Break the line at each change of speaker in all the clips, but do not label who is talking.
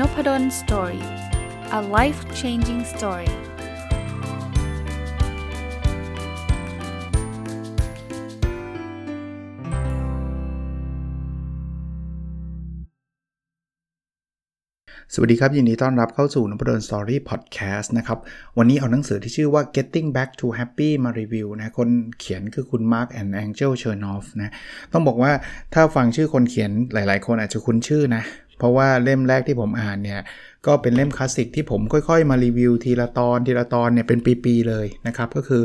Nopadol Story a life changing story สวัสดีครับ ยินดีต้อนรับเข้าสู่นพดล Story พอดแคสต์นะครับ วันนี้เอาหนังสือที่ชื่อว่า Getting Back to Happy มารีวิวนะ คนเขียนคือคุณ Marc and Angel Chernoff นะ ต้องบอกว่าถ้าฟังชื่อคนเขียนหลาย ๆ คนอาจจะคุ้นชื่อนะ เพราะว่าเล่มแรกที่ผมอ่านเนี่ยก็เป็นเล่มคลาสสิกที่ผมค่อยๆ มารีวิวทีละตอนทีละตอนเนี่ยเป็นปีๆเลยนะครับก็คือ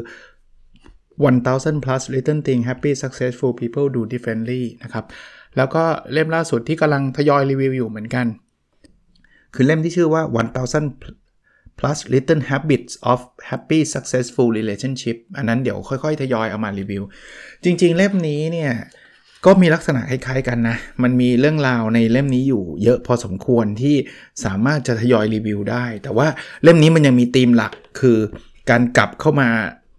1000 plus little thing happy successful people do differently นะครับแล้วก็เล่มล่าสุดที่กำลังทยอยรีวิวอยู่เหมือนกัน คือเล่มที่ชื่อว่า 1000 plus little habits of happy successful relationship อันนั้นเดี๋ยวค่อยๆ ทยอยเอามารีวิว จริงๆ เล่มนี้เนี่ย ก็มีลักษณะคล้ายๆกันนะ มันมีเรื่องราวในเล่มนี้อยู่เยอะพอสมควรที่สามารถจะทยอยรีวิวได้ แต่ว่าเล่มนี้มันยังมีธีมหลักคือการกลับเข้ามา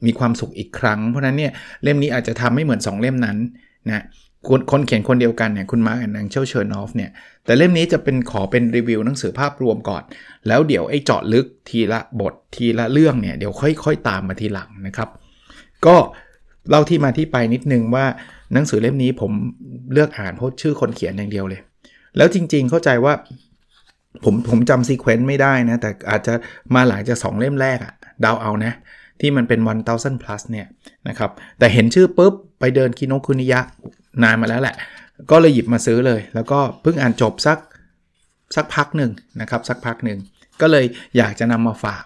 มีความสุขอีกครั้ง เพราะนั้นเนี่ยเล่มนี้อาจจะทำไม่เหมือน 2 เล่มนั้นนะคนคนเขียนคนเดียวกันเนี่ยคุณ Marc and Angel Chernoff เนี่ยแต่เล่มนี้จะเป็นขอเป็นรีวิวหนังสือภาพรวมก่อน แล้วเดี๋ยวไอ้เจาะลึกทีละบททีละเรื่องเนี่ยเดี๋ยวค่อยๆตามมาทีหลังนะครับ ก็เล่าที่มาที่ไปนิดนึงว่า หนังสือเล่มนี้ผมเลือกอ่านเพราะชื่อคนเขียนอย่างเดียวเลย แล้วจริงๆเข้าใจว่าผมผมจำซีเควนต์ไม่ได้นะ แต่อาจจะมาหลังจาก2เล่มแรกอะดาวเอานะ ที่มันเป็น 1000 plus เนี่ยนะครับ แต่เห็นชื่อปุ๊บ ไปเดินคิโนคุนิยะนานมาแล้วแหละ ก็เลยหยิบมาซื้อเลย แล้วก็เพิ่งอ่านจบสักสักพักหนึ่งนะครับ สักพักหนึ่ง ก็เลยอยากจะนำมาฝาก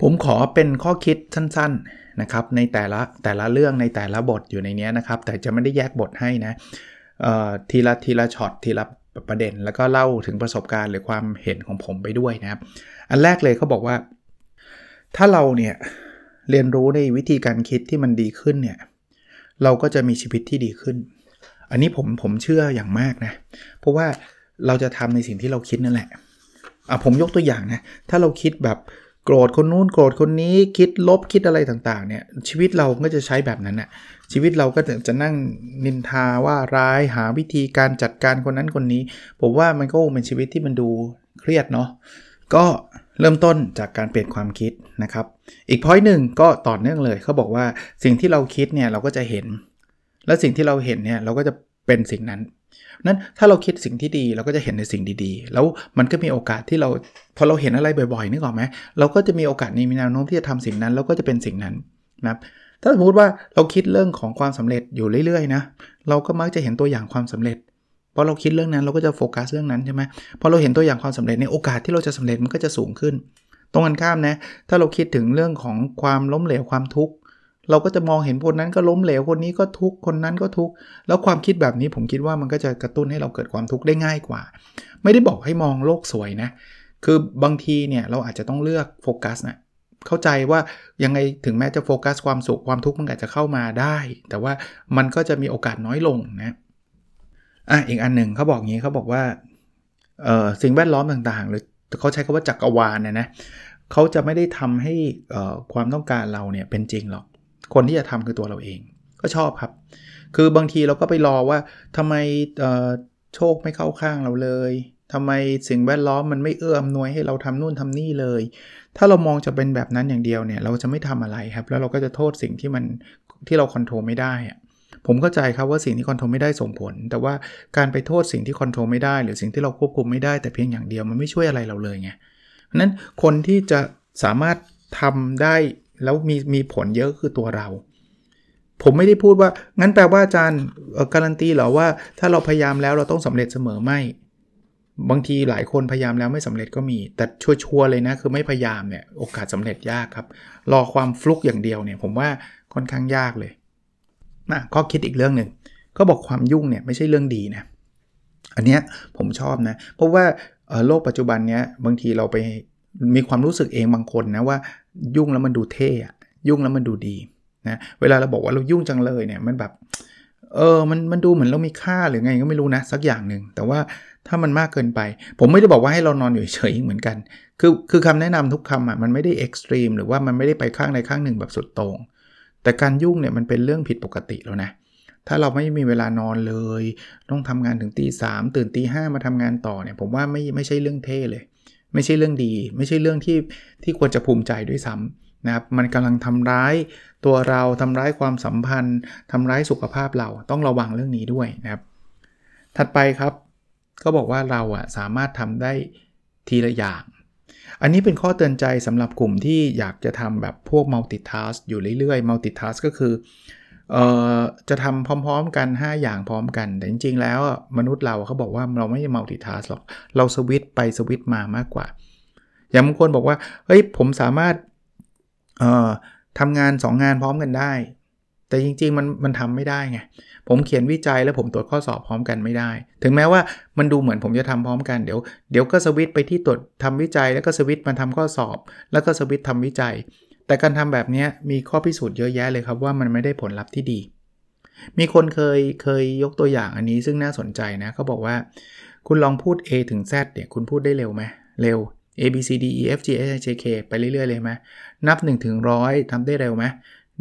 ผมขอเป็นข้อคิดสั้นๆ นะครับในแต่ละแต่ละเรื่องในแต่ละบทอยู่ในนี้นะครับ แต่จะไม่ได้แยกบทให้นะทีละทีละช็อตทีละประเด็น แล้วก็เล่าถึงประสบการณ์หรือความเห็นของผมไปด้วยนะครับ อันแรกเลยเขาบอกว่า ถ้าเราเนี่ยเรียนรู้ในวิธีการคิดที่มันดีขึ้นเนี่ยเราก็จะมีชีวิตที่ดีขึ้น อันนี้ผมผมเชื่ออย่างมากนะ เพราะว่าเราจะทำในสิ่งที่เราคิดนั่นแหละอะผมยกตัวอย่างนะ ถ้าเราคิดแบบ โกรธคนนู้นโกรธคนนี้คิดลบคิดอะไรต่างๆเนี่ยชีวิตเราก็จะใช้แบบนั้นน่ะชีวิตเราก็จะนั่งนินทาว่าร้ายหาวิธีการจัดการคนนั้นคนนี้ ผมว่ามันก็เป็นชีวิตที่มันดูเครียดเนาะก็เริ่มต้นจากการเปลี่ยนความคิดนะครับ อีกพอยหนึ่งก็ต่อเนื่องเลยเขาบอกว่าสิ่งที่เราคิดเนี่ยเราก็จะเห็น และสิ่งที่เราเห็นเนี่ยเราก็จะเป็นสิ่งนั้น นั้นถ้าเราคิดสิ่งที่ดีเราก็จะเห็นในสิ่งดีๆ แล้วมันก็มีโอกาสที่เราพอเราเห็นอะไรบ่อยๆนึกออกไหมเราก็จะมีโอกาสในมีแนวโน้มที่จะทำสิ่งนั้น แล้วก็จะเป็นสิ่งนั้นนะครับถ้าสมมติว่าเราคิดเรื่องของความสำเร็จอยู่เรื่อยๆนะเราก็มักจะเห็นตัวอย่างความสำเร็จพอเราคิดเรื่องนั้นเราก็จะโฟกัสเรื่องนั้นใช่ไหมพอเราเห็นตัวอย่างความสำเร็จในโอกาสที่เราจะสำเร็จมันก็จะสูงขึ้น ตรงกันข้ามนะถ้าเราคิดถึงเรื่องของความล้มเหลวความทุกข์ เราก็จะมองเห็นคนนั้นก็ล้มเหลวคนนี้ก็ทุกคนนั้นก็ทุกแล้วความคิดแบบนี้ผมคิดว่ามันก็จะกระตุ้นให้เราเกิดความทุกข์ได้ง่ายกว่า ไม่ได้บอกให้มองโลกสวยนะ คือบางทีเนี่ยเราอาจจะต้องเลือกโฟกัสนะเข้าใจว่ายังไงถึงแม้จะโฟกัสความสุขความทุกข์มันอาจจะเข้ามาได้ แต่ว่ามันก็จะมีโอกาสน้อยลงนะอะอีกอันหนึ่งเขาบอกงี้เขาบอกว่าเอ่อสิ่งแวดล้อมต่างๆ หรือเขาใช้คาว่าจักรวาลเนี่ยนะเขาจะไม่ได้ทำให้ความต้องการเราเนี่ยเป็นจริงหรอก คนที่จะทำคือตัวเราเอง ก็ชอบครับ คือบางทีเราก็ไปรอว่าทำไมโชคไม่เข้าข้างเราเลยทำไมสิ่งแวดล้อมมันไม่เอื้ออำนวยให้เราทำนู่นทำนี่เลย ถ้าเรามองจะเป็นแบบนั้นอย่างเดียวเนี่ย เราจะไม่ทำอะไรครับ แล้วเราก็จะโทษสิ่งที่มันที่เราควบคุมไม่ได้อะผมเข้าใจครับว่าสิ่งที่ควบคุมไม่ได้ส่งผล แต่ว่าการไปโทษสิ่งที่ควบคุมไม่ได้ หรือสิ่งที่เราควบคุมไม่ได้แต่เพียงอย่างเดียวมันไม่ช่วยอะไรเราเลยไงนั้นคนที่จะสามารถทำได้ แล้วมีมีผลเยอะคือตัวเรา ผมไม่ได้พูดว่า งั้นแปลว่าอาจารย์การันตีเหรอว่า ถ้าเราพยายามแล้วเราต้องสำเร็จเสมอไม่ บางทีหลายคนพยายามแล้วไม่สำเร็จก็มี แต่ชัวร์เลยนะ คือไม่พยายามเนี่ยโอกาสสาเร็จยากครับ รอความฟลุกอย่างเดียวเนี่ยผมว่าค่อนข้างยากเลยนะก็คิดอีกเรื่องหนึ่งก็บอกความยุ่งเนี่ยไม่ใช่เรื่องดีนะอันเนี้ยผมชอบนะ เพราะว่าโลกปัจจุบันเนี้ยบางทีเราไปมีความรู้สึกเองบางคนนะว่า ยุ่งแล้วมันดูเท่อะยุ่งแล้วมันดูดีนะเวลาเราบอกว่าเรายุ่งจังเลยเนี่ยมันแบบเออมันมันดูเหมือนเรามีค่าหรือไงก็ไม่รู้นะ สักอย่างหนึ่ง แต่ว่าถ้ามันมากเกินไป ผมไม่ได้บอกว่าให้เรานอนอยู่เฉยเหมือนกัน คือคือคำแนะนำทุกคำอะมันไม่ได้เอ็กซ์ตรีมหรือว่ามันไม่ได้ไปข้างใดข้างหนึ่งแบบสุดโต่งแต่การยุ่งเนี่ยมันเป็นเรื่องผิดปกติแล้วนะถ้าเราไม่มีเวลานอนเลย ต้องทำงานถึงตีสามตื่นตีห้ามาทำงานต่อเนี่ยผมว่าไม่ไม่ใช่เรื่องเท่เลย ไม่ใช่เรื่องดี ไม่ใช่เรื่องที่ที่ควรจะภูมิใจด้วยซ้ำนะครับมันกำลังทำร้ายตัวเราทำร้ายความสัมพันธ์ทำร้ายสุขภาพเราต้องระวังเรื่องนี้ด้วยนะครับ ถัดไปครับก็บอกว่าเราอะสามารถทำได้ทีละอย่าง อันนี้เป็นข้อเตือนใจสำหรับกลุ่มที่อยากจะทำแบบพวก multitask อยู่เรื่อยๆ multitask ก็คือ จะทำพร้อมๆกัน 5 อย่างพร้อมกัน แต่จริง ๆ แล้วมนุษย์เราเขาบอกว่าเราไม่ใช่ multitask หรอก เราสวิตไปสวิตมามากกว่า อย่างบางคนบอกว่า เฮ้ย ผมสามารถเอ่อทำงาน 2 งานพร้อมกันได้ แต่จริง ๆ มันมันทำไม่ได้ไง ผมเขียนวิจัยแล้วผมตรวจข้อสอบพร้อมกันไม่ได้ ถึงแม้ว่ามันดูเหมือนผมจะทำพร้อมกันเดี๋ยวเดี๋ยวก็สวิตไปที่ตรวจทำวิจัย แล้วก็สวิตมาทำข้อสอบ แล้วก็สวิตทำวิจัย แต่การทำแบบนี้มีข้อพิสูจน์เยอะแยะเลยครับว่ามันไม่ได้ผลลัพธ์ที่ดี มีคนเคยเคยยกตัวอย่างอันนี้ซึ่งน่าสนใจนะเขาบอกว่า คุณลองพูด A ถึง Z เนี่ยคุณพูดได้เร็วไหมเร็ว A B C D E F G H I J K ไปเรื่อยๆเลยไหมนับ1ถึงร้อยทำได้เร็วไหม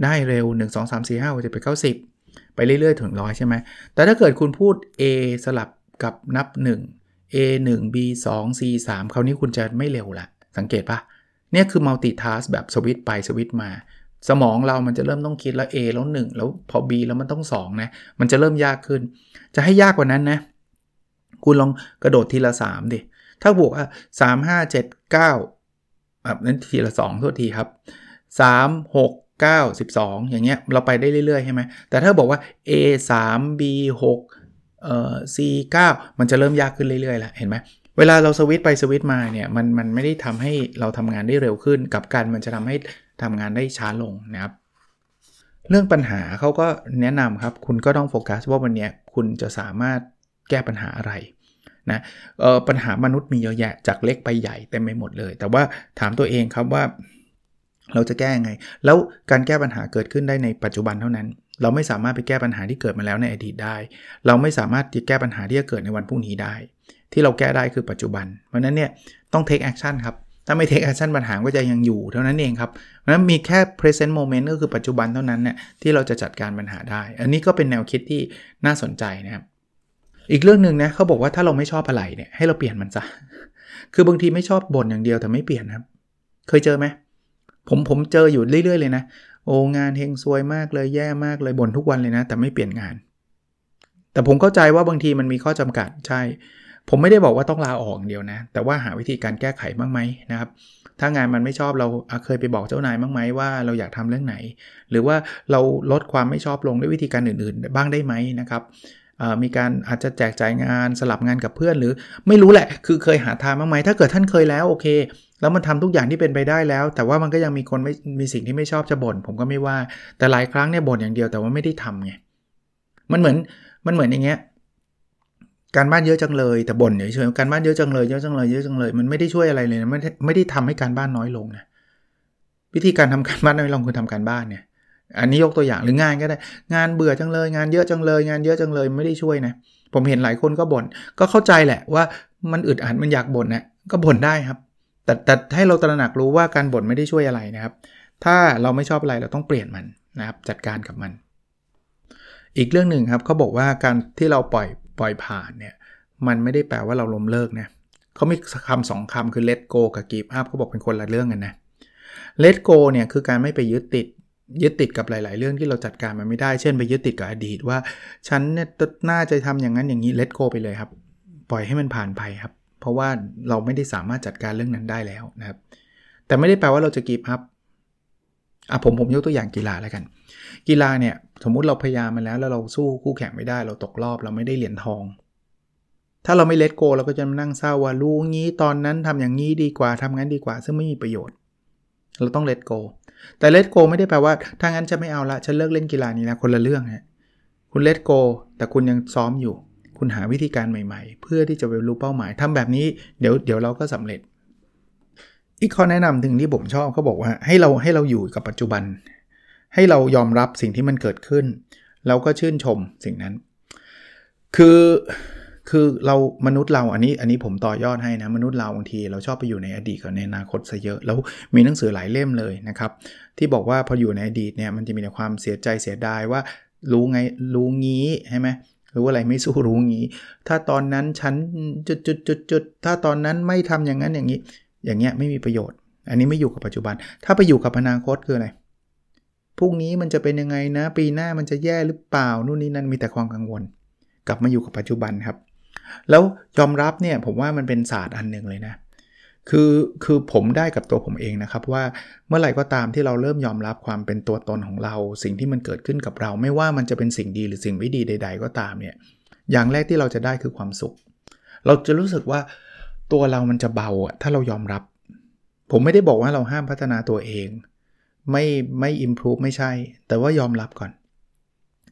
ได้เร็ว 1 2 3 4 5 6 7 8 9 10 ไปเรื่อยๆ ถึงร้อยใช่ไหมแต่ถ้าเกิดคุณพูด A สลับกับนับ 1 A 1 B 2 C 3คราวนี้คุณจะไม่เร็วละสังเกตปะ เนี่ยคือ multitask แบบสวิตไปสวิตมา สมองเรามันจะเริ่มต้องคิดแล้ว A แล้ว 1 แล้วพอ B แล้วมันต้อง2นะมันจะเริ่มยากขึ้น จะให้ยากกว่านั้นนะ คุณลองกระโดดทีละ 3 ดิ ถ้าบวกอะ3 5 7 9แบบนั้นทีละ2โทษทีครับ 3 6 9 12 อย่างเงี้ยเราไปได้เรื่อยๆใช่ไหมแต่ถ้าบอกว่า A 3 B 6เอ่อ C 9มันจะเริ่มยากขึ้นเรื่อยๆแล้วเห็นไหม เวลาเราสวิตไปสวิตมาเนี่ยมันมันไม่ได้ทำให้เราทำงานได้เร็วขึ้น กับการมันจะทำให้ทำงานได้ช้าลงนะครับ เรื่องปัญหาเขาก็แนะนำครับ คุณก็ต้องโฟกัสว่าวันนี้คุณจะสามารถแก้ปัญหาอะไรนะปัญหามนุษย์มีเยอะแยะจากเล็กไปใหญ่เต็มไปหมดเลย แต่ว่าถามตัวเองครับว่าเราจะแก้ยังไง แล้วการแก้ปัญหาเกิดขึ้นได้ในปัจจุบันเท่านั้น เราไม่สามารถไปแก้ปัญหาที่เกิดมาแล้วในอดีตได้ เราไม่สามารถจะแก้ปัญหาที่จะเกิดในวันพรุ่งนี้ได้ ที่เราแก้ได้คือปัจจุบัน เพราะนั้นเนี่ยต้อง take action ครับ ถ้าไม่ take action ปัญหาก็จะยังอยู่ เท่านั้นเองครับเพราะนั้นมีแค่ present moment ก็คือปัจจุบันเท่านั้นเนี่ยที่เราจะจัดการปัญหาได้ อันนี้ก็เป็นแนวคิดที่น่าสนใจนะครับ อีกเรื่องหนึ่งนะเขาบอกว่าถ้าเราไม่ชอบอะไรเนี่ยให้เราเปลี่ยนมันซะ คือบางทีไม่ชอบบ่นอย่างเดียวแต่ไม่เปลี่ยนครับ เคยเจอไหมผมผมเจออยู่เรื่อย ๆ เลยนะ โอ้งานเฮงซวยมากเลยแย่มากเลยบ่นทุกวันเลยนะ แต่ไม่เปลี่ยนงาน แต่ผมเข้าใจว่าบางทีมันมีข้อจำกัดใช่ ผมไม่ได้บอกว่าต้องลาออกเดียวนะ แต่ว่าหาวิธีการแก้ไขบ้างไหมนะครับ ถ้างานมันไม่ชอบเราเคยไปบอกเจ้านายบ้างไหมว่าเราอยากทำเรื่องไหน หรือว่าเราลดความไม่ชอบลงด้วยวิธีการอื่น ๆ บ้างได้ไหมนะครับมีการอาจจะแจกจ่ายงานสลับงานกับเพื่อนหรือไม่รู้แหละ คือเคยหาทางบ้างไหมถ้าเกิดท่านเคยแล้วโอเค แล้วมันทำทุกอย่างที่เป็นไปได้แล้ว แต่ว่ามันก็ยังมีคนไม่มีสิ่งที่ไม่ชอบจะบน่นผมก็ไม่ว่าแต่หลายครั้งเนี่ยบ่นอย่างเดียวแต่ว่าไม่ได้ทำไงมันเหมือนมันเหมือนอย่างเงี้ย การบ้านเยอะจังเลยแต่บ่นเฉยๆการบ้านเยอะจังเลยเยอะจังเลยเยอะจังเลยมันไม่ได้ช่วยอะไรเลยไม่ได้ไม่ได้ทำให้การบ้านน้อยลงนะวิธีการทำการบ้านน้อยลงคือทำการบ้านเนี่ย อันนี้ยกตัวอย่างหรืองานก็ได้ งานเบื่อจังเลย งานเยอะจังเลย งานเยอะจังเลยไม่ได้ช่วยนะผมเห็นหลายคนก็บน่นก็เข้าใจแหละว่ามันอึดอัดมันอยากบ่นนะก็บ่นได้ครับ แต่แต่ให้เราตระหนักรู้ว่าการบ่นไม่ได้ช่วยอะไรนะครับ ถ้าเราไม่ชอบอะไรเราต้องเปลี่ยนมันนะครับจัดการกับมัน อีกเรื่องหนึ่งครับเขาบอกว่าการที่เราปล่อย ปล่อยผ่านเนี่ยมันไม่ได้แปลว่าเราล้มเลิกนะเขามีคำสองคำคือ let go กับ give up เขาบอกเป็นคนละเรื่องกันนะ let go เนี่ยคือการไม่ไปยึดติดยึดติดกับหลาย ๆ เรื่องที่เราจัดการมันไม่ได้ เช่นไปยึดติดกับอดีตว่า ฉันเนี่ยน่าจะทำอย่างนั้นอย่างนี้ let go ไปเลยครับ ปล่อยให้มันผ่านไปครับ เพราะว่าเราไม่ได้สามารถจัดการเรื่องนั้นได้แล้วนะครับ แต่ไม่ได้แปลว่าเราจะกีบ อะผมผมยกตัวอย่างกีฬาแล้วกัน กีฬาเนี่ยสมมุติเราพยายามมาแล้วแล้วเราสู้คู่แข่งไม่ได้เราตกรอบเราไม่ได้เหรียญทอง ถ้าเราไม่เลทโกเราก็จะนั่งเศร้าว่ารู้งี้ตอนนั้นทำอย่างนี้ดีกว่าทำงั้นดีกว่า ซึ่งไม่มีประโยชน์ เราต้องเลทโกแต่เลทโกไม่ได้แปลว่าถ้างั้นจะไม่เอาละฉันเลิกเล่นกีฬานี้นะคนละเรื่องฮะคุณเลทโกแต่คุณยังซ้อมอยู่ คุณหาวิธีการใหม่ ๆ เพื่อที่จะบรรลุเป้าหมายทำแบบนี้เดี๋ยวเดี๋ยวเราก็สำเร็จ อีกข้อแนะนำถึงที่ผมชอบเขาบอกว่าให้เราให้เราอยู่กับปัจจุบัน ให้เรายอมรับสิ่งที่มันเกิดขึ้นเราก็ชื่นชมสิ่งนั้น คือคือเรามนุษย์เราอันนี้อันนี้ผมต่อยอดให้นะมนุษย์เราบางทีเราชอบไปอยู่ในอดีตกับในอนาคตซะเยอะแล้วมีหนังสือหลายเล่มเลยนะครับ ที่บอกว่าพออยู่ในอดีตเนี่ยมันจะมีแต่ความเสียใจเสียดายว่ารู้ไงรู้งี้ใช่ไหมรู้อะไรไม่สู้รู้งี้ ถ้าตอนนั้นฉันจุดจุดจุดจุดถ้าตอนนั้นไม่ทำอย่างนั้นอย่างนี้ อย่างเงี้ยไม่มีประโยชน์ อันนี้ไม่อยู่กับปัจจุบัน ถ้าไปอยู่กับอนาคตคืออะไรพรุ่งนี้มันจะเป็นยังไงนะ ปีหน้ามันจะแย่หรือเปล่านู่นนี่นั่นมีแต่ความกังวล กลับมาอยู่กับปัจจุบันครับ แล้วยอมรับเนี่ยผมว่ามันเป็นศาสตร์อันหนึ่งเลยนะ คือคือผมได้กับตัวผมเองนะครับว่าเมื่อไหร่ก็ตามที่เราเริ่มยอมรับความเป็นตัวตนของเรา สิ่งที่มันเกิดขึ้นกับเรา ไม่ว่ามันจะเป็นสิ่งดีหรือสิ่งไม่ดีใด ๆ ก็ตามเนี่ยอย่างแรกที่เราจะได้คือความสุข เราจะรู้สึกว่า ตัวเรามันจะเบาอะถ้าเรายอมรับ ผมไม่ได้บอกว่าเราห้ามพัฒนาตัวเอง ไม่ไม่ improve ไม่ใช่ แต่ว่ายอมรับก่อน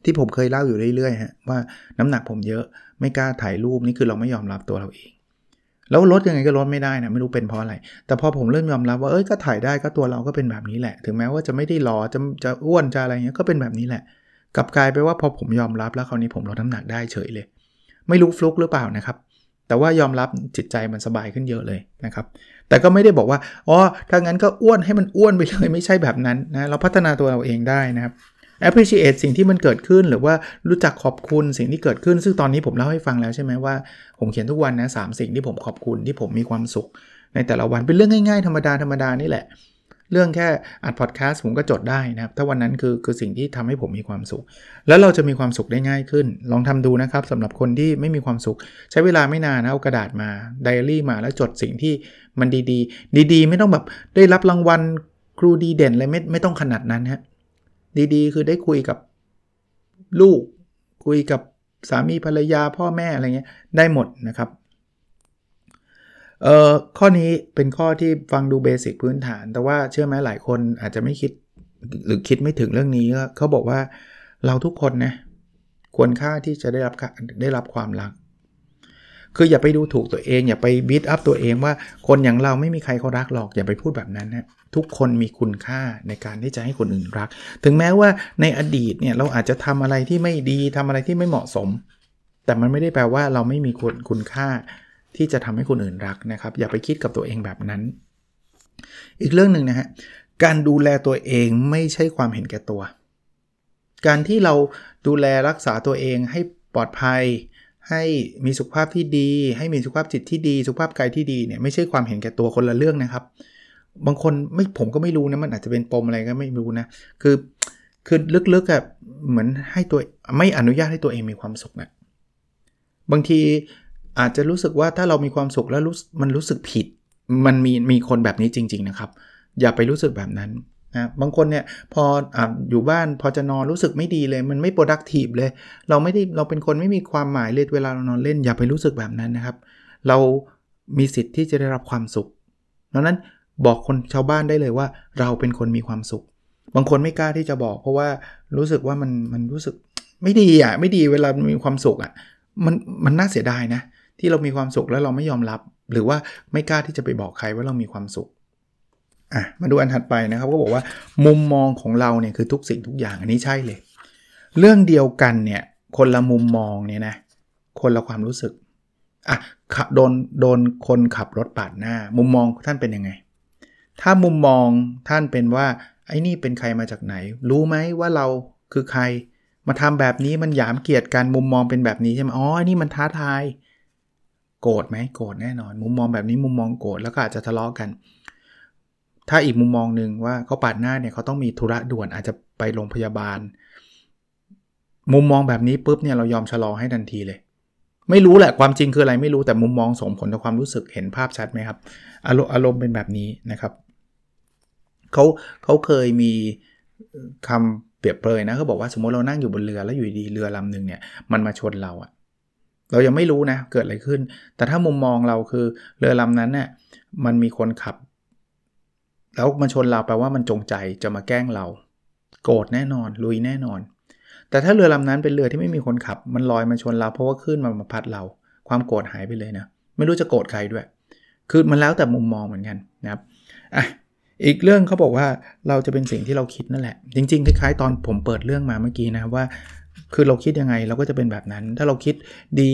ที่ผมเคยเล่าอยู่เรื่อยๆฮะว่าน้ำหนักผมเยอะไม่กล้าถ่ายรูปนี่คือเราไม่ยอมรับตัวเราเอง แล้วลดยังไงก็ลดไม่ได้นะไม่รู้เป็นเพราะอะไร แต่พอผมเริ่มยอมรับว่าเอ้ยก็ถ่ายได้ก็ตัวเราก็เป็นแบบนี้แหละ ถึงแม้ว่าจะไม่ได้หล่อจะจะอ้วนจะอะไรเงี้ยก็เป็นแบบนี้แหละ กลับกลายไปว่าพอผมยอมรับแล้วคราวนี้ผมลดน้ำหนักได้เฉยเลย ไม่รู้ฟลุกหรือเปล่านะครับ แต่ว่ายอมรับจิตใจมันสบายขึ้นเยอะเลยนะครับ แต่ก็ไม่ได้บอกว่าอ๋อถ้างั้นก็อ้วนให้มันอ้วนไปเลยไม่ใช่แบบนั้นนะเราพัฒนาตัวเราเองได้นะครับ appreciate สิ่งที่มันเกิดขึ้นหรือว่ารู้จักขอบคุณสิ่งที่เกิดขึ้น ซึ่งตอนนี้ผมเล่าให้ฟังแล้วใช่ไหมว่า ผมเขียนทุกวันนะสสิ่งที่ผมขอบคุณที่ผมมีความสุข ในแต่ละวันเป็นเรื่องง่ายๆธรรมดาธรรมดานี่แหละ เรื่องแค่อัดพอดแคสต์ผมก็จดได้นะครับ ถ้าวันนั้นคือคือสิ่งที่ทำให้ผมมีความสุข แล้วเราจะมีความสุขได้ง่ายขึ้น ลองทำดูนะครับสำหรับคนที่ไม่มีความสุข ใช้เวลาไม่นานนะเอากระดาษมาไดอารี่มาแล้วจดสิ่งที่มันดีๆ ดีๆ ไม่ต้องแบบได้รับรางวัลครูดีเด่นอะไรไม่ไม่ต้องขนาดนั้นฮะดีๆ คือได้คุยกับลูก คุยกับสามีภรรยาพ่อแม่อะไรเงี้ยได้หมดนะครับ เอ่อข้อนี้เป็นข้อที่ฟังดูเบสิกพื้นฐาน แต่ว่าเชื่อไหมหลายคนอาจจะไม่คิดหรือคิดไม่ถึงเรื่องนี้เขาบอกว่าเราทุกคนนะควรค่าที่จะได้รับได้รับความรัก คืออย่าไปดูถูกตัวเอง อย่าไปบีทอัพตัวเองว่าคนอย่างเราไม่มีใครเขารักหรอก อย่าไปพูดแบบนั้นนะทุกคนมีคุณค่าในการที่จะให้คนอื่นรัก ถึงแม้ว่าในอดีตเนี่ยเราอาจจะทำอะไรที่ไม่ดีทำอะไรที่ไม่เหมาะสม แต่มันไม่ได้แปลว่าเราไม่มีคุณคุณค่า ที่จะทำให้คนอื่นรักนะครับ อย่าไปคิดกับตัวเองแบบนั้น อีกเรื่องหนึ่งนะฮะการดูแลตัวเองไม่ใช่ความเห็นแก่ตัว การที่เราดูแลรักษาตัวเองให้ปลอดภัย ให้มีสุขภาพที่ดี ให้มีสุขภาพจิตที่ดี สุขภาพกายที่ดีเนี่ยไม่ใช่ความเห็นแก่ตัวคนละเรื่องนะครับ บางคนไม่ผมก็ไม่รู้นะมันอาจจะเป็นปมอะไรก็ไม่รู้นะคือคือลึกๆอะเหมือนให้ตัวไม่อนุญาตให้ตัวเองมีความสุขนะบางที อาจจะรู้สึกว่าถ้าเรามีความสุขแล้วรู้มันรู้สึกผิด มันมีมีคนแบบนี้จริง ๆ นะครับ อย่าไปรู้สึกแบบนั้นนะบางคนเนี่ยพอออยู่บ้านพอจะนอนรู้สึกไม่ดีเลย มันไม่ productive เลย เราไม่ได้เราเป็นคนไม่มีความหมายเลยเวลาเรานอนเล่นอย่าไปรู้สึกแบบนั้นนะครับ เรามีสิทธิ์ที่จะได้รับความสุขดังนั้นบอกคนชาวบ้านได้เลยว่า เราเป็นคนมีความสุข บางคนไม่กล้าที่จะบอก เพราะว่ารู้สึกว่ามันมันรู้สึกไม่ดีอะไม่ดีเวลามีความสุขอะมันมันน่าเสียดายนะ ที่เรามีความสุขแล้วเราไม่ยอมรับ หรือว่าไม่กล้าที่จะไปบอกใครว่าเรามีความสุขอะมาดูอันถัดไปนะครับก็บอกว่า มุมมองของเราเนี่ยคือทุกสิ่งทุกอย่างอันนี้ใช่เลย เรื่องเดียวกันเนี่ยคนละมุมมองเนี่ยนะคนละความรู้สึกอะโดนโดนคนขับรถปาดหน้า มุมมองท่านเป็นยังไง ถ้ามุมมองท่านเป็นว่าไอ้นี่เป็นใครมาจากไหน รู้ไหมว่าเราคือใคร มาทำแบบนี้มันหยามเกียรติการมุมมองเป็นแบบนี้ใช่ไหมอ๋ออันนี้มันท้าทาย โกรธไหมโกรธแน่นอน มุมมองแบบนี้มุมมองโกรธแล้วก็อาจจะทะเลาะกัน ถ้าอีกมุมมองหนึ่งว่าเขาปาดหน้าเนี่ยเขาต้องมีธุระด่วนอาจจะไปโรงพยาบาล มุมมองแบบนี้ปุ๊บเนี่ยเรายอมชะลอให้ทันทีเลย ไม่รู้แหละความจริงคืออะไรไม่รู้แต่มุมมองส่งผลต่อความรู้สึกเห็นภาพชัดไหมครับ อารมณ์อารมณ์เป็นแบบนี้นะครับเขาเขาเคยมีคำเปรียบเปรยนะเขาบอกว่าสมมติเรานั่งอยู่บนเรือแล้วอยู่ดีเรือลำหนึ่งเนี่ยมันมาชนเราอะ เรายังไม่รู้นะเกิดอะไรขึ้น แต่ถ้ามุมมองเราคือเรือลำนั้นเนี่ยมันมีคนขับ แล้วมาชนเราแปลว่ามันจงใจจะมาแกล้งเรา โกรธแน่นอน ลุยแน่นอน แต่ถ้าเรือลำนั้นเป็นเรือที่ไม่มีคนขับ มันลอยมาชนเราเพราะว่าขึ้นมามาพัดเรา ความโกรธหายไปเลยนะไม่รู้จะโกรธใครด้วย คือมันแล้วแต่มุมมองเหมือนกันนะครับอะอีกเรื่องเขาบอกว่าเราจะเป็นสิ่งที่เราคิดนั่นแหละ จริงๆคล้ายๆตอนผมเปิดเรื่องมาเมื่อกี้นะว่า คือเราคิดยังไงเราก็จะเป็นแบบนั้น ถ้าเราคิดดี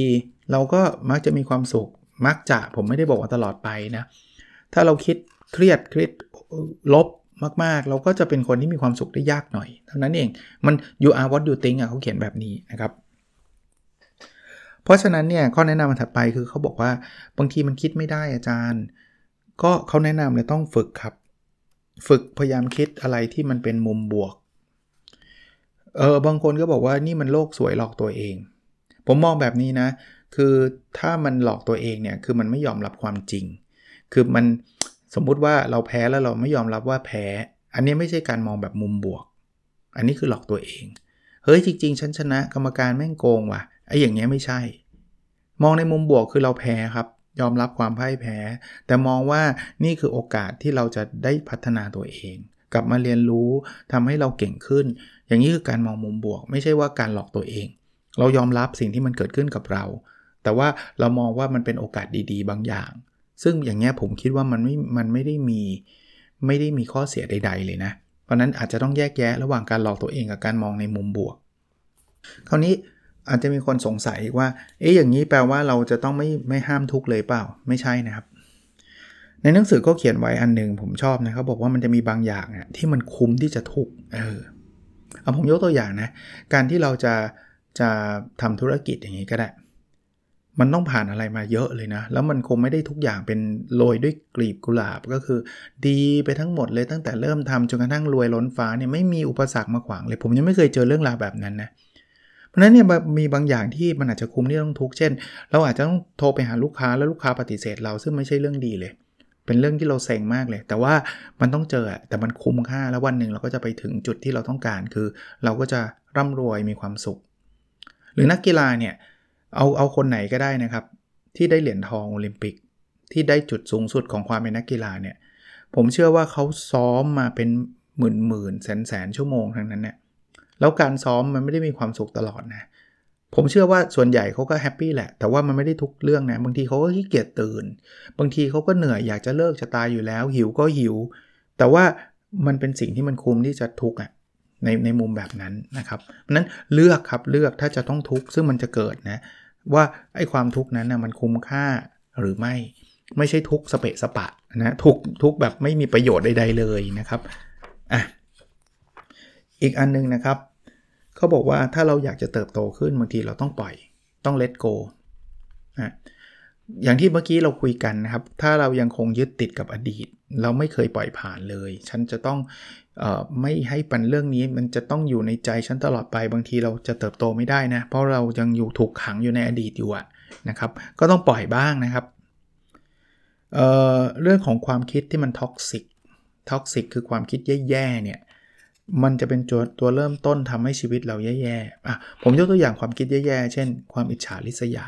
เราก็มักจะมีความสุข มักจะผมไม่ได้บอกว่าตลอดไปนะ ถ้าเราคิดเครียดเครียดลบมากๆ เราก็จะเป็นคนที่มีความสุขได้ยากหน่อยเท่านั้นเองมัน you are what you think อะเขาเขียนแบบนี้นะครับ เพราะฉะนั้นเนี่ยข้อแนะนำถัดไปคือเขาบอกว่าบางทีมันคิดไม่ได้อาจารย์ ก็เขาแนะนำเลยต้องฝึกครับ ฝึกพยายามคิดอะไรที่มันเป็นมุมบวก เออบางคนก็บอกว่านี่มันโลกสวยหลอกตัวเอง ผมมองแบบนี้นะ คือถ้ามันหลอกตัวเองเนี่ยคือมันไม่ยอมรับความจริง คือมันสมมุติว่าเราแพ้แล้วเราไม่ยอมรับว่าแพ้ อันนี้ไม่ใช่การมองแบบมุมบวก อันนี้คือหลอกตัวเอง เฮ้ยจริง ๆ ฉันชนะกรรมการแม่งโกงว่ะไอ้อย่างเงี้ยไม่ใช่ มองในมุมบวกคือเราแพ้ครับ ยอมรับความพ่ายแพ้ แต่มองว่านี่คือโอกาสที่เราจะได้พัฒนาตัวเอง กลับมาเรียนรู้ทำให้เราเก่งขึ้น อย่างนี้คือการมองมุมบวก ไม่ใช่ว่าการหลอกตัวเอง เรายอมรับสิ่งที่มันเกิดขึ้นกับเรา แต่ว่าเรามองว่ามันเป็นโอกาสดีๆ บางอย่าง ซึ่งอย่างเงี้ยผมคิดว่ามันไม่มันไม่ได้มีไม่ได้มีข้อเสียใด ๆ เลยนะ เพราะนั้นอาจจะต้องแยกแยะระหว่างการหลอกตัวเองกับการมองในมุมบวก คราวนี้อาจจะมีคนสงสัยว่า เอ๊ะอย่างนี้แปลว่าเราจะต้องไม่ไม่ห้ามทุกเลยเปล่า ไม่ใช่นะครับ ในหนังสือก็เขียนไว้อันหนึ่งผมชอบนะเขาบอกว่ามันจะมีบางอย่างที่มันคุ้มที่จะทุกเออเอาผมยกตัวอย่างนะ การที่เราจะจะทำธุรกิจอย่างนี้ก็ได้ มันต้องผ่านอะไรมาเยอะเลยนะ แล้วมันคงไม่ได้ทุกอย่างเป็นโรยด้วยกลีบกุหลาบก็คือ ดีไปทั้งหมดเลยตั้งแต่เริ่มทำจนกระทั่งรวยล้นฟ้าเนี่ยไม่มีอุปสรรคมาขวางเลย ผมยังไม่เคยเจอเรื่องราวแบบนั้นนะเพราะนั้นเนี่ยมีบางอย่างที่มันอาจจะคุ้มที่ต้องทุกเช่น เราอาจจะต้องโทรไปหาลูกค้าแล้วลูกค้าปฏิเสธเราซึ่งไม่ใช่เรื่องดีเลย เป็นเรื่องที่เราเซ็งมากเลย แต่ว่ามันต้องเจอแต่มันคุ้มค่าแล้ววันหนึ่งเราก็จะไปถึงจุดที่เราต้องการ คือ เราก็จะร่ำรวยมีความสุข หรือนักกีฬาเนี่ยเอาเอาคนไหนก็ได้นะครับ ที่ได้เหรียญทองโอลิมปิก ที่ได้จุดสูงสุดของความเป็นนักกีฬาเนี่ยผมเชื่อว่าเขาซ้อมมาเป็นหมื่นหมื่นแสนแสนชั่วโมงทั้งนั้นเนี่ยแล้วการซ้อมมันไม่ได้มีความสุขตลอดนะ ผมเชื่อว่าส่วนใหญ่เขาก็แฮปปี้แหละ แต่ว่ามันไม่ได้ทุกเรื่องนะ บางทีเขาก็ขี้เกียจตื่น บางทีเขาก็เหนื่อยอยากจะเลิกจะตายอยู่แล้ว หิวก็หิว แต่ว่ามันเป็นสิ่งที่มันคุ้มที่จะทุกข์อะในในมุมแบบนั้นนะครับนั้นเลือกครับเลือกถ้าจะต้องทุกข์ซึ่งมันจะเกิดนะ ว่าไอ้ความทุกข์นั้นนะมันคุ้มค่าหรือไม่ ไม่ใช่ทุกข์สเปะสปะนะทุกทุกแบบไม่มีประโยชน์ใดๆเลยนะครับอะอีกอันนึงนะครับ เขาบอกว่าถ้าเราอยากจะเติบโตขึ้นบางทีเราต้องปล่อย ต้อง let go นะอย่างที่เมื่อกี้เราคุยกันนะครับ ถ้าเรายังคงยึดติดกับอดีต เราไม่เคยปล่อยผ่านเลย ฉันจะต้องออไม่ให้ปันเรื่องนี้มันจะต้องอยู่ในใจฉันตลอดไปบางทีเราจะเติบโตไม่ได้นะ เพราะเรายังอยู่ถูกขังอยู่ในอดีตอยู่อะนะครับ ก็ต้องปล่อยบ้างนะครับเรื่องของความคิดที่มัน toxic toxic คือความคิดแย่ๆเนี่ย มันจะเป็นตัวตัวเริ่มต้นทำให้ชีวิตเราแย่ๆอะผมยกตัวอย่างความคิดแย่ๆ เช่น ความอิจฉาริษยา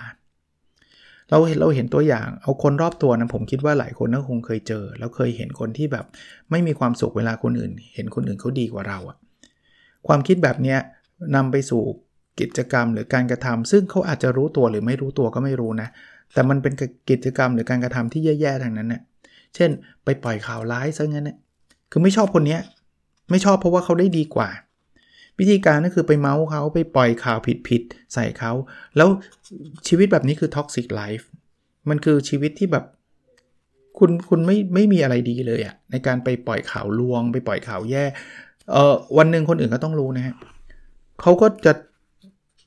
เราเห็นเราเห็นตัวอย่าง เอาคนรอบตัวนะผมคิดว่าหลายคนก็คงเคยเจอ แล้วเคยเห็นคนที่แบบไม่มีความสุขเวลาคนอื่น เห็นคนอื่นเขาดีกว่าเราอะความคิดแบบนี้นำไปสู่กิจกรรมหรือการกระทำซึ่งเขาอาจจะรู้ตัวหรือไม่รู้ตัวก็ไม่รู้นะ แต่มันเป็นกิจกรรมหรือการกระทำที่แย่ๆทางนั้นเนะ่ยเช่น ไปปล่อยข่าวร้ายซะงั้นเนะคือไม่ชอบคนเนี้ย ไม่ชอบเพราะว่าเขาได้ดีกว่า วิธีการก็คือไปเมาส์เขาไปปล่อยข่าวผิดๆใส่เขา แล้วชีวิตแบบนี้คือท็อกซิกไลฟ์มันคือชีวิตที่แบบคุณคุณไม่ไม่มีอะไรดีเลยอะในการไปปล่อยข่าวลวง ไปปล่อยข่าวแย่เออวันหนึ่งคนอื่นก็ต้องรู้นะฮะเขาก็จะ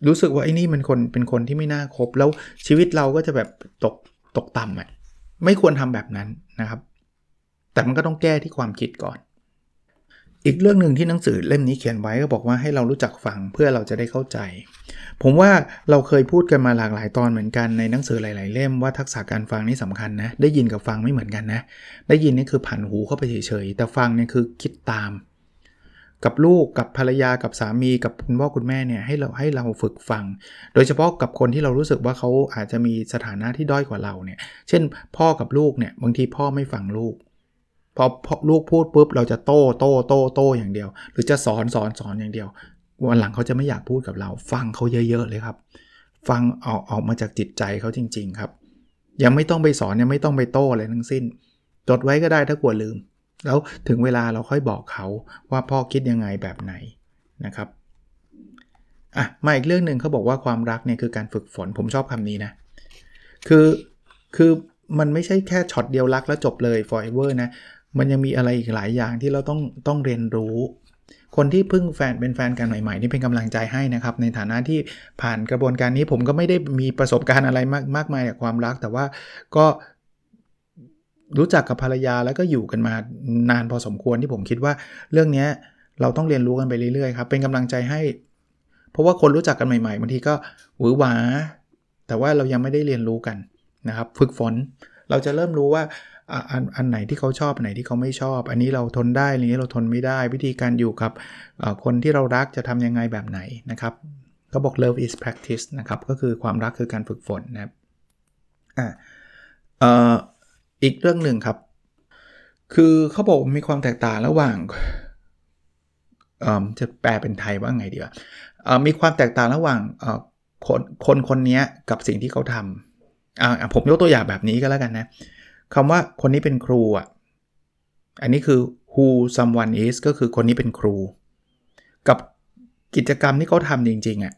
รู้สึกว่าไอ้นี่มันคนเป็นคนที่ไม่น่าคบ แล้วชีวิตเราก็จะแบบตกตกต่ำอะไม่ควรทำแบบนั้นนะครับ แต่มันก็ต้องแก้ที่ความคิดก่อน อีกเรื่องหนึ่งที่หนังสือเล่มนี้เขียนไว้ก็บอกว่าให้เรารู้จักฟังเพื่อเราจะได้เข้าใจ ผมว่าเราเคยพูดกันมาหลากหลายตอนเหมือนกันในหนังสือหลาย ๆ เล่มว่าทักษะการฟังนี่สำคัญนะ ได้ยินกับฟังไม่เหมือนกันนะ ได้ยินนี่คือผันหูเข้าไปเฉย ๆ แต่ฟังเนี่ยคือคิดตาม กับลูกกับภรรยากับสามีกับคุณพ่อคุณแม่เนี่ยให้เราให้เราฝึกฟัง โดยเฉพาะกับคนที่เรารู้สึกว่าเขาอาจจะมีสถานะที่ด้อยกว่าเราเนี่ย เช่น พ่อกับลูกเนี่ยบางทีพ่อไม่ฟังลูก พอลูกพูดปุ๊บเราจะโต้โต้โต้โต้อย่างเดียว หรือจะสอนสอนสอนอย่างเดียว วันหลังเขาจะไม่อยากพูดกับเรา ฟังเขาเยอะๆเลยครับ ฟังออกออกมาจากจิตใจเขาจริง ๆ ครับ ยังไม่ต้องไปสอนยังไม่ต้องไปโต้อะไรทั้งสิ้น จดไว้ก็ได้ถ้ากลัวลืม แล้วถึงเวลาเราค่อยบอกเขาว่าพ่อคิดยังไงแบบไหนนะครับอะมาอีกเรื่องหนึ่งเขาบอกว่าความรักเนี่ยคือการฝึกฝนผมชอบคำนี้นะ คือคือมันไม่ใช่แค่ช็อตเดียวรักแล้วจบเลย forever นะ มันยังมีอะไรอีกหลายอย่างที่เราต้องต้องเรียนรู้ คนที่เพิ่งแฟนเป็นแฟนกันใหม่ๆนี่เป็นกำลังใจให้นะครับ ในฐานะที่ผ่านกระบวนการนี้ผมก็ไม่ได้มีประสบการณ์อะไรมากมากมายกับความรัก แต่ว่าก็รู้จักกับภรรยาแล้วก็อยู่กันมานานพอสมควรที่ผมคิดว่าเรื่องนี้เราต้องเรียนรู้กันไปเรื่อยๆครับเป็นกำลังใจให้ เพราะว่าคนรู้จักกันใหม่ๆบางทีก็หวือหวา แต่ว่าเรายังไม่ได้เรียนรู้กันนะครับ ฝึกฝนเราจะเริ่มรู้ว่า อันอันไหนที่เขาชอบอันไหนที่เขาไม่ชอบ อันนี้เราทนได้อันนี้เราทนไม่ได้ วิธีการอยู่กับคนที่เรารักจะทำยังไงแบบไหนนะครับก็บอก love is practice นะครับก็คือความรักคือการฝึกฝนนะครับอ่าเอ่ออีกเรื่องหนึ่งครับ คือเขาบอกมีความแตกต่างระหว่างจะแปลเป็นไทยว่าไงดีวะมีความแตกต่างระหว่างคนคนคนนี้กับสิ่งที่เขาทำผมยกตัวอย่างแบบนี้ก็แล้วกันนะ คำว่าคนนี้เป็นครูอะ อันนี้คือ who someone is ก็คือคนนี้เป็นครู กับกิจกรรมที่เขาทำจริงๆอะ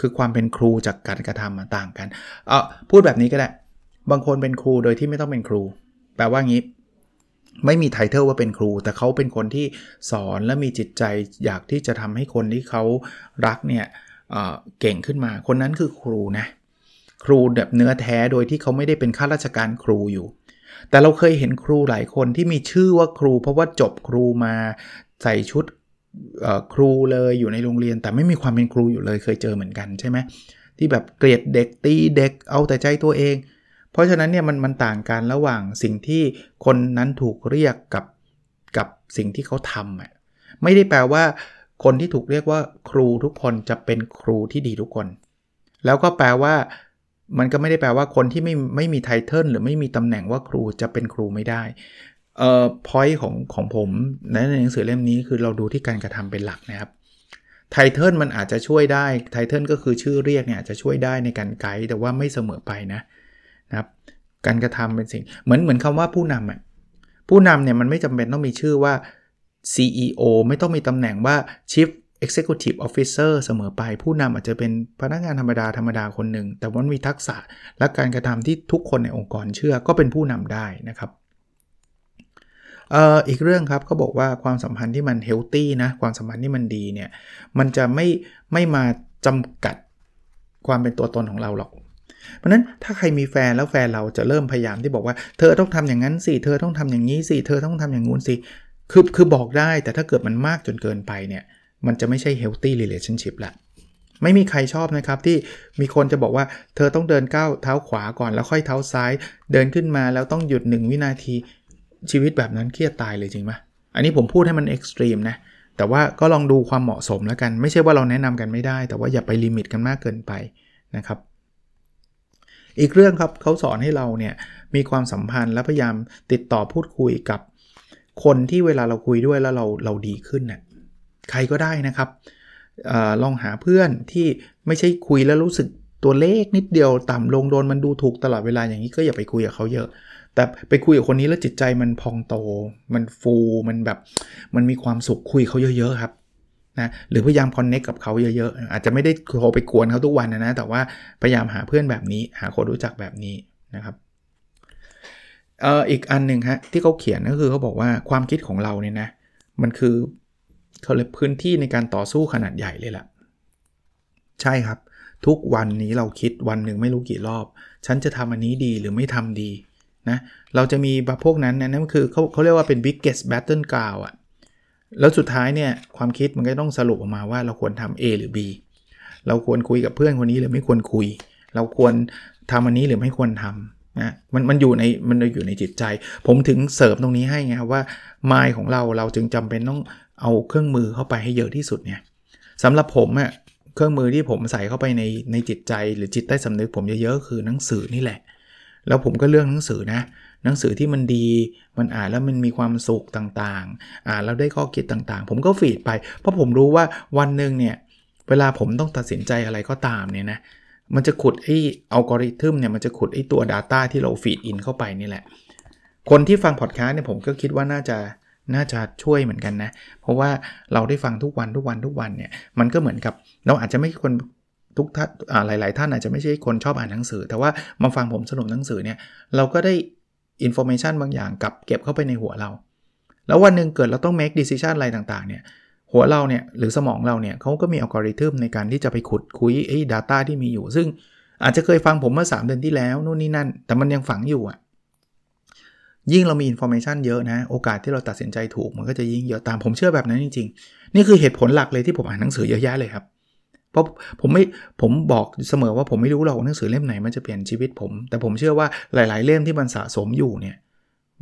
คือความเป็นครูจากการกระทำต่างกัน เออพูดแบบนี้ก็ได้ บางคนเป็นครูโดยที่ไม่ต้องเป็นครู แปลว่างี้ ไม่มีไทเทลว่าเป็นครู แต่เขาเป็นคนที่สอนและมีจิตใจอยากที่จะทำให้คนที่เขารักเนี่ยเเก่งขึ้นมา คนนั้นคือครูนะ ครูแบบเนื้อแท้โดยที่เขาไม่ได้เป็นข้าราชการครูอยู่ แต่เราเคยเห็นครูหลายคนที่มีชื่อว่าครู เพราะว่าจบครูมาใส่ชุดครูเลยอยู่ในโรงเรียน แต่ไม่มีความเป็นครูอยู่เลยเคยเจอเหมือนกันใช่ไหมที่แบบเกลียดเด็กตีเด็กเอาแต่ใจตัวเอง เพราะฉะนั้นเนี่ยมันมันต่างกันระหว่างสิ่งที่คนนั้นถูกเรียกกับกับสิ่งที่เขาทำอะไม่ได้แปลว่าคนที่ถูกเรียกว่าครูทุกคนจะเป็นครูที่ดีทุกคน แล้วก็แปลว่า มันก็ไม่ได้แปลว่าคนที่ไม่ไม่มีไทเทิลหรือไม่มีตำแหน่งว่าครูจะเป็นครูไม่ได้เอ่อ point ของของผมในหนังสือเล่มนี้คือเราดูที่การกระทำเป็นหลักนะครับ title มันอาจจะช่วยได้ title ก็คือชื่อเรียกเนี่ยจะช่วยได้ในการไกด์แต่ว่าไม่เสมอไปนะนะครับ การกระทำเป็นสิ่ง เหมือนเหมือนคำว่าผู้นำอะผู้นำเนี่ยมันไม่จำเป็นต้องมีชื่อว่า CEO ไม่ต้องมีตำแหน่งว่า Chief Executive Officer เสมอไปผู้นำอาจจะเป็นพนักงานธรรมดาธรรมดาคนหนึ่ง แต่ว่ามีทักษะและการกระทำที่ทุกคนในองค์กรเชื่อก็เป็นผู้นำได้นะครับอีกเรื่องครับเขาบอกว่าความสัมพันธ์ที่มันเฮลตี้นะความสัมพันธ์ที่มันดีเนี่ยมันจะไม่ไม่มาจำกัดความเป็นตัวตนของเราหรอก เพราะนั้นถ้าใครมีแฟนแล้วแฟนเราจะเริ่มพยายามที่บอกว่าเธอต้องทำอย่างนั้นสิเธอต้องทำอย่างนี้สิเธอต้องทำอย่างงู้นสิคือคือบอกได้แต่ถ้าเกิดมันมากจนเกินไปเนี่ย มันจะไม่ใช่ healthy relationship ละไม่มีใครชอบนะครับที่มีคนจะบอกว่าเธอต้องเดินก้าวเท้าขวาก่อนแล้วค่อยเท้าซ้าย เดินขึ้นมาแล้วต้องหยุด 1 วินาทีชีวิตแบบนั้นเครียดตายเลยจริงไหมอันนี้ผมพูดให้มัน extreme นะแต่ว่าก็ลองดูความเหมาะสมแล้วกัน ไม่ใช่ว่าเราแนะนำกันไม่ได้ แต่ว่าอย่าไป limit กันมากเกินไปนะครับ อีกเรื่องครับเขาสอนให้เราเนี่ยมีความสัมพันธ์และพยายามติดต่อพูดคุยกับคนที่เวลาเราคุยด้วยแล้วเราเราดีขึ้นเนี่ย ใครก็ได้นะครับอลองหาเพื่อนที่ไม่ใช่คุยแล้วรู้สึกตัวเลขนิดเดียวต่ำลงโดนมันดูถูกตลอดเวลาอย่างนี้ก็อย่าไปคุยกับเขาเยอะ แต่ไปคุยกับคนนี้แล้วจิตใจมันพองโต มันฟูมันแบบมันมีความสุขคุยเขาเยอะๆครับนะหรือพยายามคอนเน็กกับเขาเยอะๆ อาจจะไม่ได้โทรไปกวนเขาทุกวันนะนะแต่ว่าพยายามหาเพื่อนแบบนี้ หาคนรู้จักแบบนี้นะครับเอ่ออีกอันหนึ่งฮะที่เขาเขียนก็คือเขาบอกว่าความคิดของเราเนี่ยนะมันคือ เขาเลยพื้นที่ในการต่อสู้ขนาดใหญ่เลยล่ะ ใช่ครับ ทุกวันนี้เราคิดวันหนึ่งไม่รู้กี่รอบ ฉันจะทำอันนี้ดีหรือไม่ทำดีนะเราจะมีพวกนั้นนะนั่นคือเขาเขาเรียกว่าเป็น biggest battle ground อะแล้วสุดท้ายเนี่ยความคิดมันก็ต้องสรุปออกมาว่าเราควรทำ A หรือ B เราควรคุยกับเพื่อนคนนี้หรือไม่ควรคุย เราควรทำอันนี้หรือไม่ควรทำนะมันมันอยู่ในมันอยู่ในจิตใจ ผมถึงเสริมตรงนี้ให้ไงครับว่า มายของเราเราจึงจำเป็นต้อง เอาเครื่องมือเข้าไปให้เยอะที่สุดเนี่ยสำหรับผมอะเครื่องมือที่ผมใส่เข้าไปในในจิตใจหรือจิตใต้สำนึกผมเยอะๆคือหนังสือนี่แหละ แล้วผมก็เลือกหนังสือนะ หนังสือที่มันดี มันอ่านแล้วมันมีความสุขต่างๆ อ่านแล้วได้ข้อคิดต่างๆ ผมก็ฟีดไป เพราะผมรู้ว่าวันหนึ่งเนี่ย เวลาผมต้องตัดสินใจอะไรก็ตามเนี่ยนะ มันจะขุดไอ้อัลกอริทึมเนี่ย มันจะขุดไอ้ตัว Data ที่เรา feed in เข้าไปนี่แหละ คนที่ฟังพอดแคสต์เนี่ยผมก็คิดว่าน่าจะ น่าจะช่วยเหมือนกันนะ เพราะว่าเราได้ฟังทุกวันทุกวันทุกวันเนี่ยมันก็เหมือนกับเราอาจจะไม่คนทุกท่านหลาย ๆ ท่านอาจจะไม่ใช่คนชอบอ่านหนังสือ แต่ว่ามาฟังผมสรุปหนังสือเนี่ยเราก็ได้ information บางอย่างกับเก็บเข้าไปในหัวเรา แล้ววันหนึ่งเกิดเราต้อง make decision อะไรต่างๆเนี่ยหัวเราเนี่ยหรือสมองเราเนี่ยเขาก็มีอัลกอริทึมในการที่จะไปขุดคุ้ยไอ้ data ที่มีอยู่ ซึ่งอาจจะเคยฟังผมเมื่อ 3 เดือนที่แล้วนู่นนี่นั่น แต่มันยังฝังอยู่อะ ยิ่งเรามี information เยอะนะ โอกาสที่เราตัดสินใจถูกมันก็จะยิ่งเยอะตามผมเชื่อแบบนั้นจริง ๆ นี่คือเหตุผลหลักเลยที่ผมอ่านหนังสือเยอะแยะเลยครับ เพราะผมไม่ผมบอกเสมอว่าผมไม่รู้หรอกหนังสือเล่มไหนมันจะเปลี่ยนชีวิตผม แต่ผมเชื่อว่าหลาย ๆ เล่มที่มันสะสมอยู่เนี่ย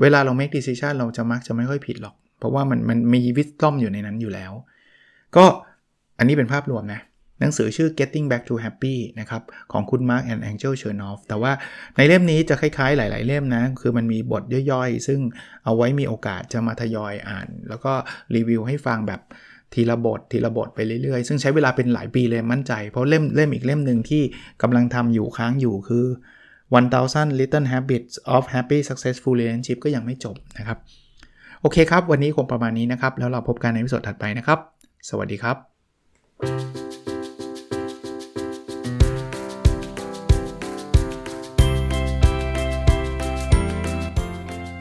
เวลาเรา make decision เราจะมักจะไม่ค่อยผิดหรอก เพราะว่ามันมันมี wisdom อยู่ในนั้นอยู่แล้ว ก็อันนี้เป็นภาพรวมนะ หนังสือชื่อ Getting Back to Happy นะครับของคุณ Mark and Angel Chernoff แต่ว่าในเล่มนี้จะคล้ายๆ หลาย ๆ เล่มนะ คือมันมีบทย่อยๆ ซึ่งเอาไว้มีโอกาสจะมาทยอยอ่าน แล้วก็รีวิวให้ฟังแบบทีละบททีละบทไปเรื่อยๆ ซึ่งใช้เวลาเป็นหลายปีเลยมั่นใจ เพราะเล่มเล่มอีกเล่มหนึ่งที่กำลังทำอยู่ค้างอยู่คือ 1000 Little Habits of Happy Successful Relationship ก็ยังไม่จบนะครับ โอเคครับ วันนี้คงประมาณนี้นะครับ แล้วเราพบกันในวิดีโอถัดไปนะครับ สวัสดีครับ